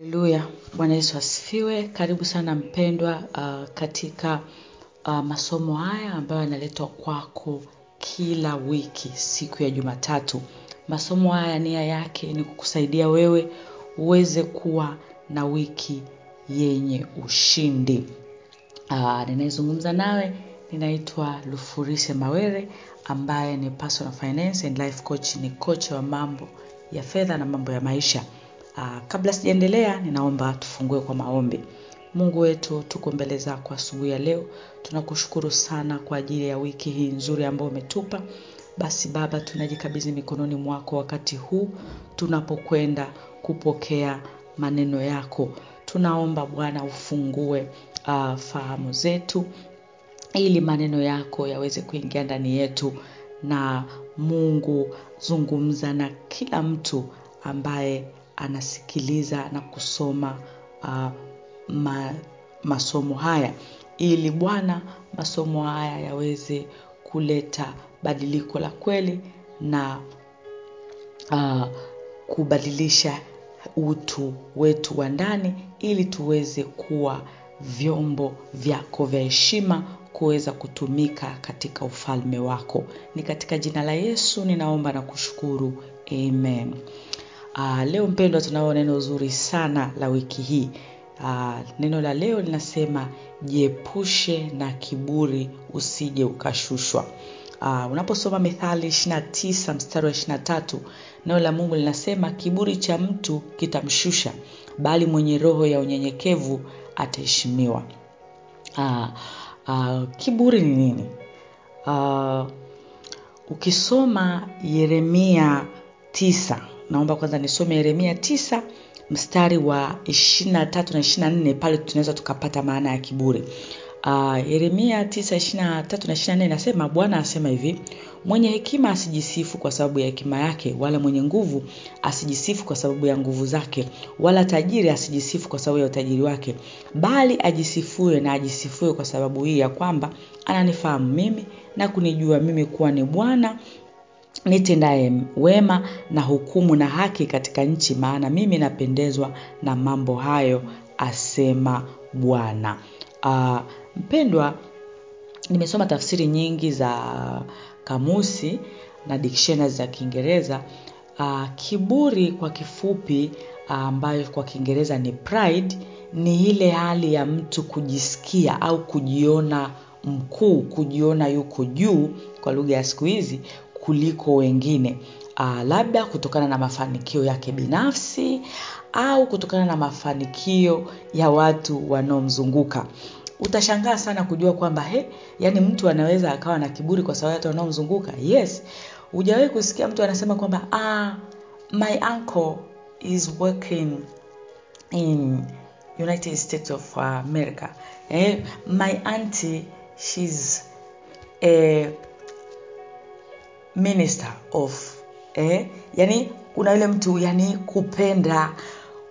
Haleluya, Bwana Yesu asifiwe. Karibu sana mpendwa uh, katika uh, masomo haya ambayo yanaletwa kwako kila wiki siku ya Jumatatu. Masomo haya nia yake ni kukusaidia wewe uweze kuwa na wiki yenye ushindi. Uh, ninayezungumza nawe ninaitwa Lufurise Mawere ambaye ni personal finance and life coach, ni kocha wa mambo ya fedha na mambo ya maisha. Uh, kabla sijaendelea ninaomba tufungue kwa maombi. Mungu wetu, tuko mbele zako asubuhi ya leo. Tunakushukuru sana kwa ajili ya wiki hii nzuri ambayo umetupa. Basi Baba, tunajikabidhi mikononi mwako wakati huu tunapokwenda kupokea maneno yako. Tunaomba Bwana ufungue uh, fahamu zetu ili maneno yako yaweze kuingia ndani yetu na Mungu zungumza na kila mtu ambaye anasikiliza na kusoma uh, ma, masomo haya ili Bwana masomo haya yaweze kuleta badiliko la kweli na uh, kubadilisha utu wetu wa ndani ili tuweze kuwa vyombo vyako vya heshima kuweza kutumika katika ufalme wako. Ni katika jina la Yesu ninaomba na kushukuru. Amen. Uh, leo mpendwa, tunao neno zuri sana la wiki hii. Uh, neno la leo linasema jiepushe na kiburi usije ukashushwa. Uh, unaposoma Mithali 29 mstari wa 23, neno la Mungu linasema kiburi cha mtu kitamshusha, bali mwenye roho ya unyenyekevu ataheshimiwa. Uh, uh, kiburi ni nini? Uh, ukisoma Yeremia tisa naomba kwanza nisome Yeremia tisa mstari wa 23 na 24 pale tunaweza tukapata maana ya kiburi. Uh, Yeremia 9:23 na 24 inasema Bwana asema hivi, mwenye hekima asijisifu kwa sababu ya hekima yake, wala mwenye nguvu asijisifu kwa sababu ya nguvu zake, wala tajiri asijisifu kwa sababu ya utajiri wake, bali ajisifue na ajisifue kwa sababu hii ya kwamba ananifahamu mimi na kunijua mimi kuwa ni Bwana nitendaye wema na hukumu na haki katika nchi, maana mimi napendezwa na mambo hayo, asema Bwana. Uh, mpendwa, nimesoma tafsiri nyingi za kamusi na dictionary za Kiingereza. Uh, kiburi kwa kifupi ambayo uh, kwa Kiingereza ni pride, ni ile hali ya mtu kujisikia au kujiona mkuu, kujiona yuko juu kwa lugha ya siku hizi kuliko wengine. Uh, labda kutokana na mafanikio yake binafsi au kutokana na mafanikio ya watu wanaomzunguka. Utashangaa sana kujua kwamba he, yani mtu anaweza akawa na kiburi kwa sababu watu wanaomzunguka. Yes. Hujawahi kusikia mtu anasema kwamba ah, my uncle is working in United States of America. Eh, my auntie she's a minister of eh, yani kuna yule mtu yani kupenda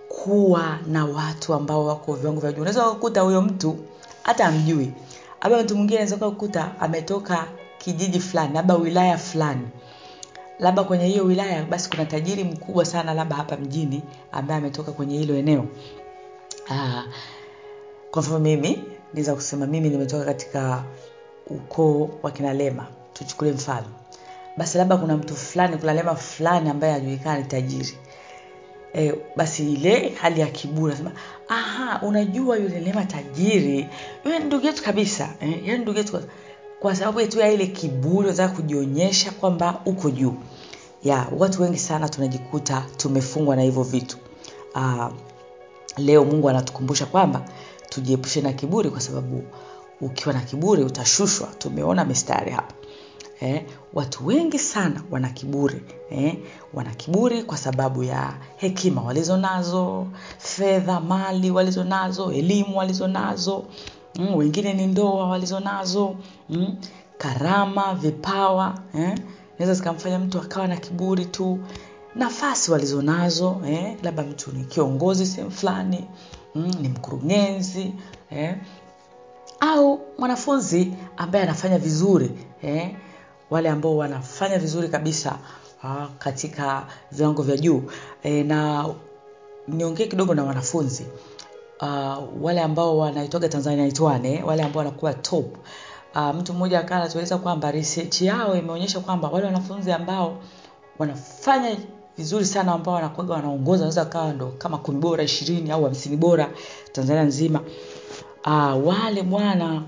kuwa na watu ambao wako viwango vya juu. Unaweza kukuta huyo mtu hata amjui. Labda mtu mwingine anaweza kukuta ametoka kijiji fulani, labda wilaya fulani. Labda kwenye hiyo wilaya basi kuna tajiri mkubwa sana labda hapa mjini ambaye ametoka kwenye hilo eneo. Ah, kwa mfano mimi naweza kusema mimi nimetoka katika ukoo wa kinalema. Tuchukulie mfano. Basi labda kuna mtu fulani, kuna lema fulani ambaye ajulikana ni tajiri. E, basi ile hali ya kiburi nasema aha unajua yule lema tajiri. Yule ndugu yetu kabisa. Eh, ndugu yetu kwa sababu tu ya ile kiburi unataka kujionyesha kwamba uko juu. Ya watu wengi sana tunajikuta tumefungwa na hivyo vitu. Uh, leo Mungu anatukumbusha kwamba tujiepushe na kiburi kwa sababu ukiwa na kiburi utashushwa. Tumeona mistari hapa eh, watu wengi sana wana kiburi. Eh, wana kiburi kwa sababu ya hekima walizonazo fedha mali walizonazo elimu walizonazo mm, wengine ni ndoa walizonazo mm, karama vipawa eh, naweza zikamfanya mtu akawa na kiburi tu. Nafasi walizonazo eh, labda mtu ni kiongozi sehemu fulani mm, ni mkurugenzi eh, au mwanafunzi ambaye anafanya vizuri eh, wale ambao wanafanya vizuri kabisa uh, katika viwango vya juu. E, na niongee kidogo na wanafunzi. Uh, wale ambao wanaitoga tanzania itwane wale ambao wanakuwa top uh, mtu mmoja akaa anatueleza kwamba research yao imeonyesha kwamba wale wanafunzi ambao wanafanya vizuri sana ambao wanakuaga wanaongoza wanaweza kawa ndo kama kumi bora ishirini au hamsini bora tanzania nzima. Uh, wale bwana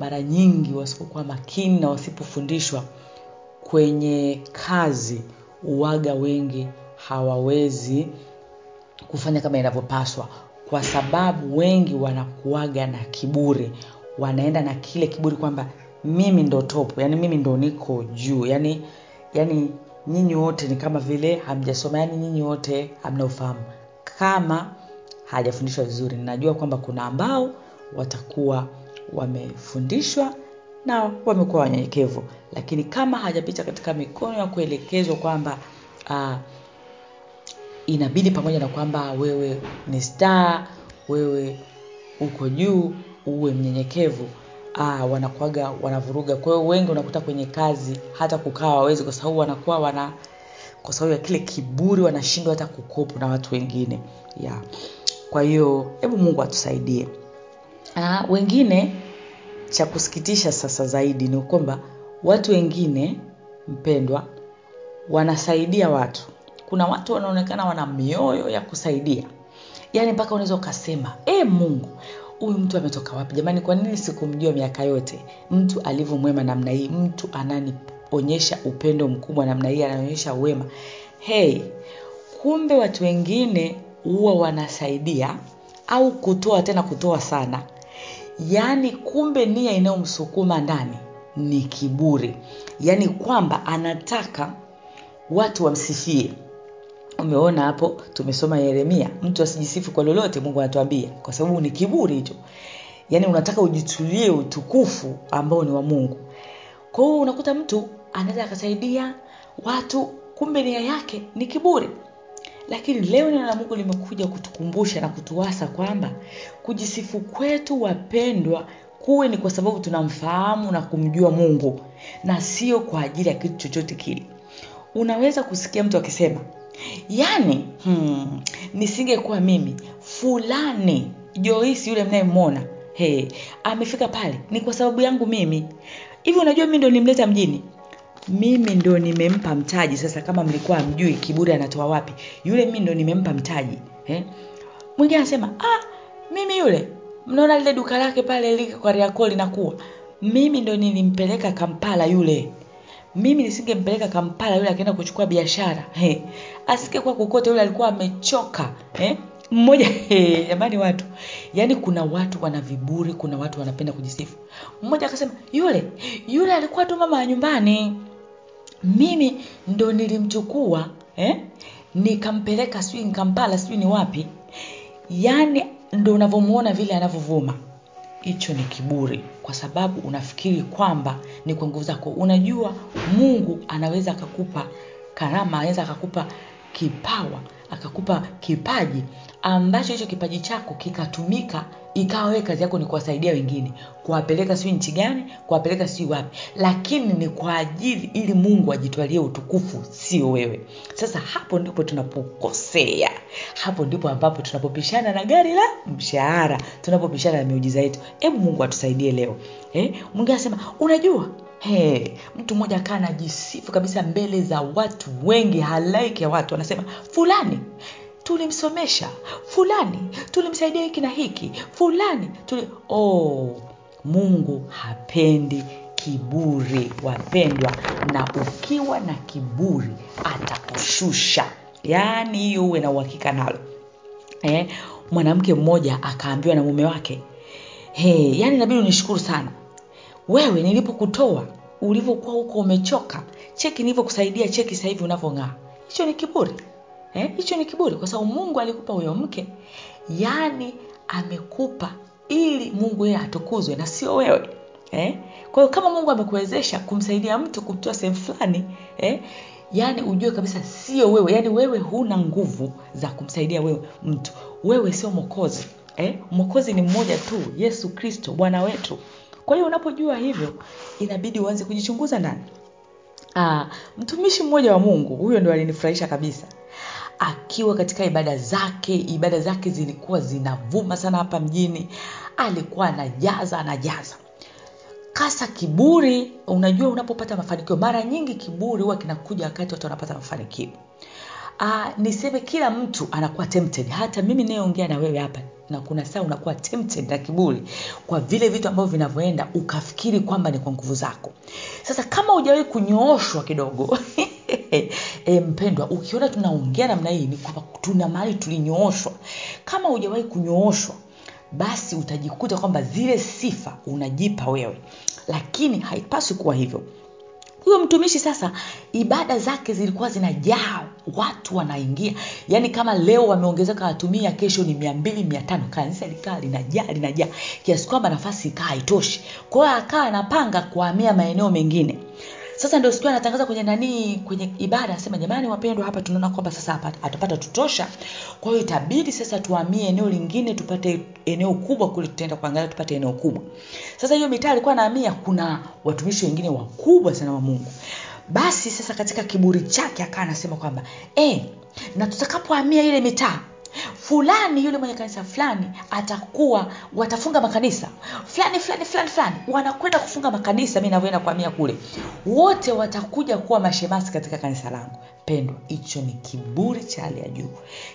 mara nyingi wasipokuwa makini na wasipofundishwa kwenye kazi uwaga wengi hawawezi kufanya kama inavyopaswa. Kwa sababu wengi wanakuaga na kiburi. Wanaenda na kile kiburi kwamba mimi ndo top yani mimi ndo niko juu. Yani yani nyinyi wote ni kama vile hamjasoma yani nyinyi wote hamna ufahamu. Kama hajafundishwa vizuri ninajua kwamba kuna ambao watakuwa wamefundishwa na wamekuwa wanyenyekevu. Lakini kama hajapita katika mikono ya kuelekezwa kwamba uh, inabidi pamoja na kwamba wewe ni star wewe uko juu uwe mnyenyekevu ah, wanakuaga wanavuruga. Kwa hiyo wengi unakuta kwenye kazi hata kukaa wawezi kwa sababu wanakuwa wana kwa sababu ya kile kiburi wanashindwa hata kukopu na watu wengine. Yeah. kwa hiyo hebu mungu atusaidie. Ah, wengine cha kusikitisha sasa zaidi ni kwamba watu wengine mpendwa wanasaidia watu. Kuna watu wanaonekana wana mioyo ya kusaidia. Yaani mpaka unaweza ukasema e mungu huyu mtu ametoka wapi? Jamani kwa nini sikumjua miaka yote? Mtu alivyo mwema namna hii mtu ananionyesha upendo mkubwa namna hii anaonyesha wema. Hey, kumbe watu wengine huwa wanasaidia au kutoa tena kutoa sana yaani kumbe nia inayomsukuma ndani ni kiburi. Yaani kwamba anataka watu wamsifie. Umeona hapo tumesoma yeremia mtu asijisifu kwa lolote mungu anatuambia kwa sababu ni kiburi hicho. Yaani unataka ujitulie utukufu ambao ni wa mungu. Kwa hiyo unakuta mtu anaweza akasaidia watu kumbe nia yake ni kiburi lakini leo neno la mungu limekuja kutukumbusha na kutuasa kwamba kujisifu kwetu wapendwa kuwe ni kwa sababu tunamfahamu na kumjua mungu na sio kwa ajili ya kitu chochote kile. Unaweza kusikia mtu akisema yaani hmm, nisingekuwa mimi fulani joisi yule mnayemwona hey, amefika pale ni kwa sababu yangu mimi. Hivi unajua mi ndo nimleta mjini mimi ndo nimempa mtaji sasa kama mlikuwa mjui kiburi anatoa wapi yule mimi ndo nimempa mtaji eh? mwingine anasema ah, mimi yule mnaona lile duka lake pale liko kwa riakoli linakuwa mimi ndo nilimpeleka kampala yule mimi nisingempeleka kampala yule akaenda kuchukua biashara hey. asingekuwa kokote yule alikuwa amechoka eh? mmoja jamani watu yaani kuna watu wana viburi kuna watu wanapenda kujisifu mmoja akasema yule yule alikuwa tu mama wa nyumbani mimi ndo nilimchukua eh? nikampeleka sijui nkampala sijui ni wapi. Yaani ndo unavyomuona vile anavyovuma. Hicho ni kiburi kwa sababu unafikiri kwamba ni kwa nguvu zako. Unajua mungu anaweza akakupa karama anaweza akakupa kipawa akakupa kipaji ambacho hicho kipaji chako kikatumika ikawa wewe kazi yako ni kuwasaidia wengine. Kuwapeleka sijui nchi gani kuwapeleka sijui wapi. Lakini ni kwa ajili ili mungu ajitwalie utukufu sio wewe. Sasa hapo ndipo tunapokosea. Hapo ndipo ambapo tunapopishana na gari la mshahara tunapopishana na miujiza yetu. Hebu mungu atusaidie leo. Eh? mwingine anasema unajua Hey, mtu mmoja akaa anajisifu kabisa mbele za watu wengi halaiki ya watu. Anasema fulani tulimsomesha. Fulani tulimsaidia hiki na hiki. Fulani tuli... oh, mungu hapendi kiburi. Wapendwa na ukiwa na kiburi atakushusha. Yaani hiyo uwe na uhakika nalo. Eh, mwanamke mmoja akaambiwa na mume wake hey, yaani inabidi unishukuru sana wewe nilipokutoa ulivyokuwa huko umechoka cheki nilivyokusaidia cheki sasa hivi unavyong'aa hicho ni kiburi hicho eh? ni kiburi kwa sababu mungu alikupa huyo mke yaani amekupa ili mungu yeye atukuzwe na sio wewe eh? kwa hiyo kama mungu amekuwezesha kumsaidia mtu kumtoa sehemu fulani eh? yaani ujue kabisa sio wewe yaani wewe huna nguvu za kumsaidia wewe mtu wewe sio mwokozi eh? mwokozi ni mmoja tu yesu kristo bwana wetu kwa hiyo unapojua hivyo inabidi uanze kujichunguza ndani. Aa, mtumishi mmoja wa mungu huyo ndo alinifurahisha kabisa. Akiwa katika ibada zake ibada zake zilikuwa zinavuma sana hapa mjini. Alikuwa anajaza anajaza. Kasa kiburi unajua unapopata mafanikio mara nyingi kiburi huwa kinakuja wakati watu wanapata mafanikio. Uh, niseme kila mtu anakuwa tempted. Hata mimi nayeongea na wewe hapa na kuna saa unakuwa tempted na kiburi kwa vile vitu ambavyo vinavyoenda ukafikiri kwamba ni kwa nguvu zako. Sasa kama hujawahi kunyooshwa kidogo e, mpendwa ukiona tunaongea namna hii ni kwamba tuna mahali tulinyooshwa. Kama hujawahi kunyooshwa basi utajikuta kwamba zile sifa unajipa wewe. Lakini haipaswi kuwa hivyo huyo mtumishi sasa ibada zake zilikuwa zinajaa watu wanaingia. Yaani kama leo wameongezeka watumia kesho ni mia mbili mia tano. Kanisa likaa linajaa linajaa. Kiasi kwamba nafasi ikaa haitoshi. Kwa hiyo akaa anapanga kuhamia maeneo mengine sasa ndio siku anatangaza kwenye nani kwenye ibada anasema jamani wapendwa hapa tunaona kwamba sasa hapa atapata tutosha. Kwa hiyo itabidi sasa tuhamie eneo lingine tupate eneo kubwa kule tutaenda kuangalia tupate eneo kubwa. Sasa hiyo mitaa alikuwa anahamia kuna watumishi wengine wakubwa sana wa mungu. Basi sasa katika kiburi chake akaa anasema kwamba e, na tutakapohamia ile mitaa fulani yule mwenye kanisa fulani atakuwa watafunga makanisa. Fulani fulani fulani fulani. Wanakwenda kufunga makanisa mi navyoenda kuhamia kule. Wote watakuja kuwa mashemasi katika kanisa langu. Pendwa hicho ni kiburi cha hali ya juu.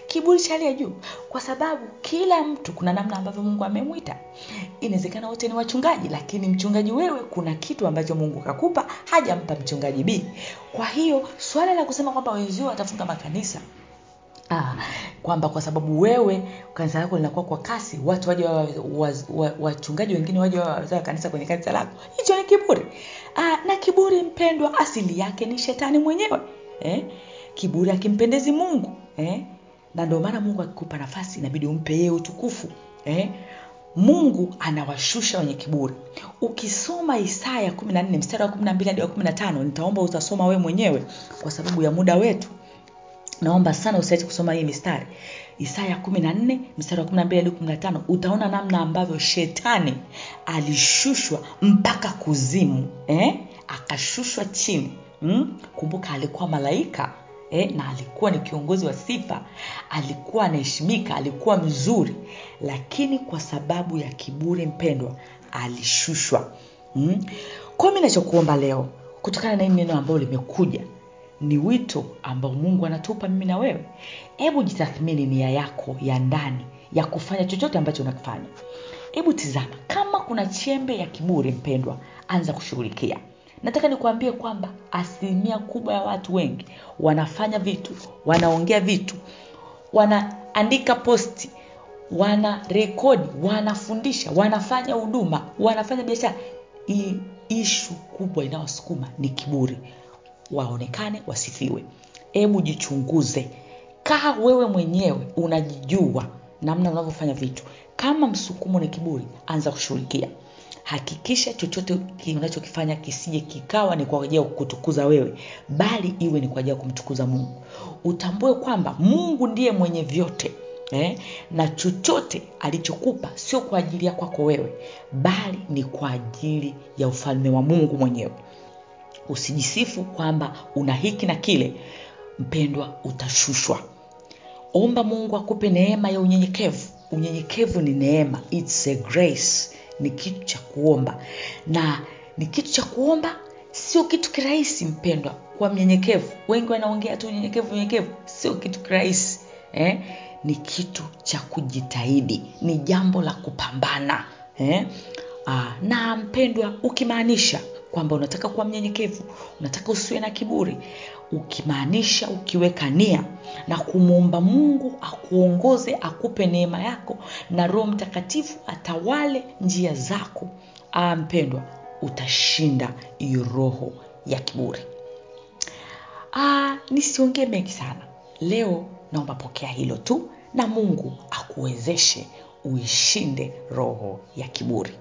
Kiburi cha hali ya juu. Kwa sababu kila mtu kuna namna ambavyo mungu amemwita. Inawezekana wote ni wachungaji lakini mchungaji wewe kuna kitu ambacho mungu kakupa hajampa mchungaji b. Kwa hiyo swala la kusema kwamba wenzio watafunga makanisa Ah, kwamba kwa sababu wewe kanisa lako linakuwa kwa kasi watu waje wachungaji wa, wa, wengine waje wawazaa kanisa kwenye kanisa lako hicho ni kiburi ah, na kiburi mpendwa asili yake ni shetani mwenyewe eh? kiburi akimpendezi mungu eh? na ndio maana mungu akikupa nafasi inabidi umpe yeye utukufu eh? mungu anawashusha wenye kiburi ukisoma isaya 14 mstari wa 12 hadi wa 15 nitaomba utasoma wewe mwenyewe kwa sababu ya muda wetu naomba sana usiache kusoma hii mistari isaya 14 mstari wa 12 hadi 15 utaona namna ambavyo shetani alishushwa mpaka kuzimu eh? akashushwa chini mm? kumbuka alikuwa malaika eh? na alikuwa ni kiongozi wa sifa alikuwa anaheshimika alikuwa mzuri lakini kwa sababu ya kiburi mpendwa alishushwa mm? kwa mi nachokuomba leo kutokana na hii neno ambayo limekuja ni wito ambao mungu anatupa mimi na wewe. Hebu jitathmini nia yako ya ndani ya kufanya chochote ambacho unakifanya. Hebu tizama kama kuna chembe ya kiburi mpendwa anza kushughulikia. Nataka nikuambie kwamba asilimia kubwa ya watu wengi wanafanya vitu wanaongea vitu wanaandika posti wana rekodi wanafundisha wanafanya huduma wanafanya biashara. Ishu kubwa inayosukuma ni kiburi waonekane wasifiwe. Hebu jichunguze. Kaa wewe mwenyewe unajijua namna unavyofanya vitu. Kama msukumo ni kiburi anza kushughulikia. Hakikisha chochote unachokifanya kisije kikawa ni kwa ajili ya kukutukuza wewe bali iwe ni kwa ajili ya kumtukuza mungu. Utambue kwamba mungu ndiye mwenye vyote eh? na chochote alichokupa sio kwa ajili ya kwako wewe bali ni kwa ajili ya ufalme wa mungu mwenyewe usijisifu kwamba una hiki na kile mpendwa utashushwa. Omba mungu akupe neema ya unyenyekevu. Unyenyekevu ni neema. It's a grace. Ni kitu cha kuomba. Na ni kitu cha kuomba sio kitu kirahisi mpendwa kwa mnyenyekevu. Wengi wanaongea tu unyenyekevu unyenyekevu. Sio kitu kirahisi eh? ni kitu cha kujitahidi. Ni jambo la kupambana eh? Aa, na mpendwa ukimaanisha kwamba unataka kuwa mnyenyekevu unataka usiwe na kiburi ukimaanisha ukiweka nia na kumwomba mungu akuongoze akupe neema yako na roho mtakatifu atawale njia zako Aa, mpendwa utashinda hiyo roho ya kiburi. Aa, nisiongee mengi sana. Leo naomba pokea hilo tu na mungu akuwezeshe uishinde roho ya kiburi.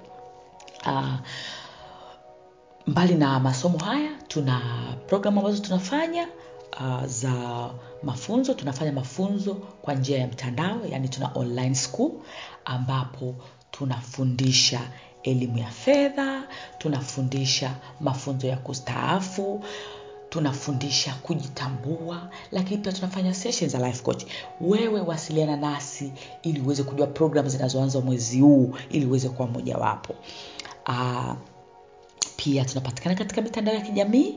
Aa, mbali na masomo haya tuna programu ambazo tunafanya uh, za mafunzo. Tunafanya mafunzo kwa njia ya mtandao yani tuna online school ambapo tunafundisha elimu ya fedha tunafundisha mafunzo ya kustaafu tunafundisha kujitambua lakini pia tunafanya sessions za life coach. Wewe wasiliana nasi ili uweze kujua programu zinazoanza mwezi huu ili uweze kuwa mojawapo. Uh, pia tunapatikana katika mitandao ya kijamii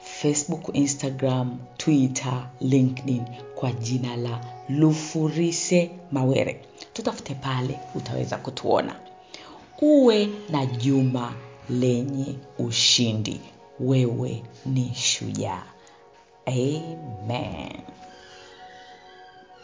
facebook instagram twitter linkedin kwa jina la lufurise mawere. Tutafute pale utaweza kutuona. Uwe na juma lenye ushindi. Wewe ni shujaa. Amen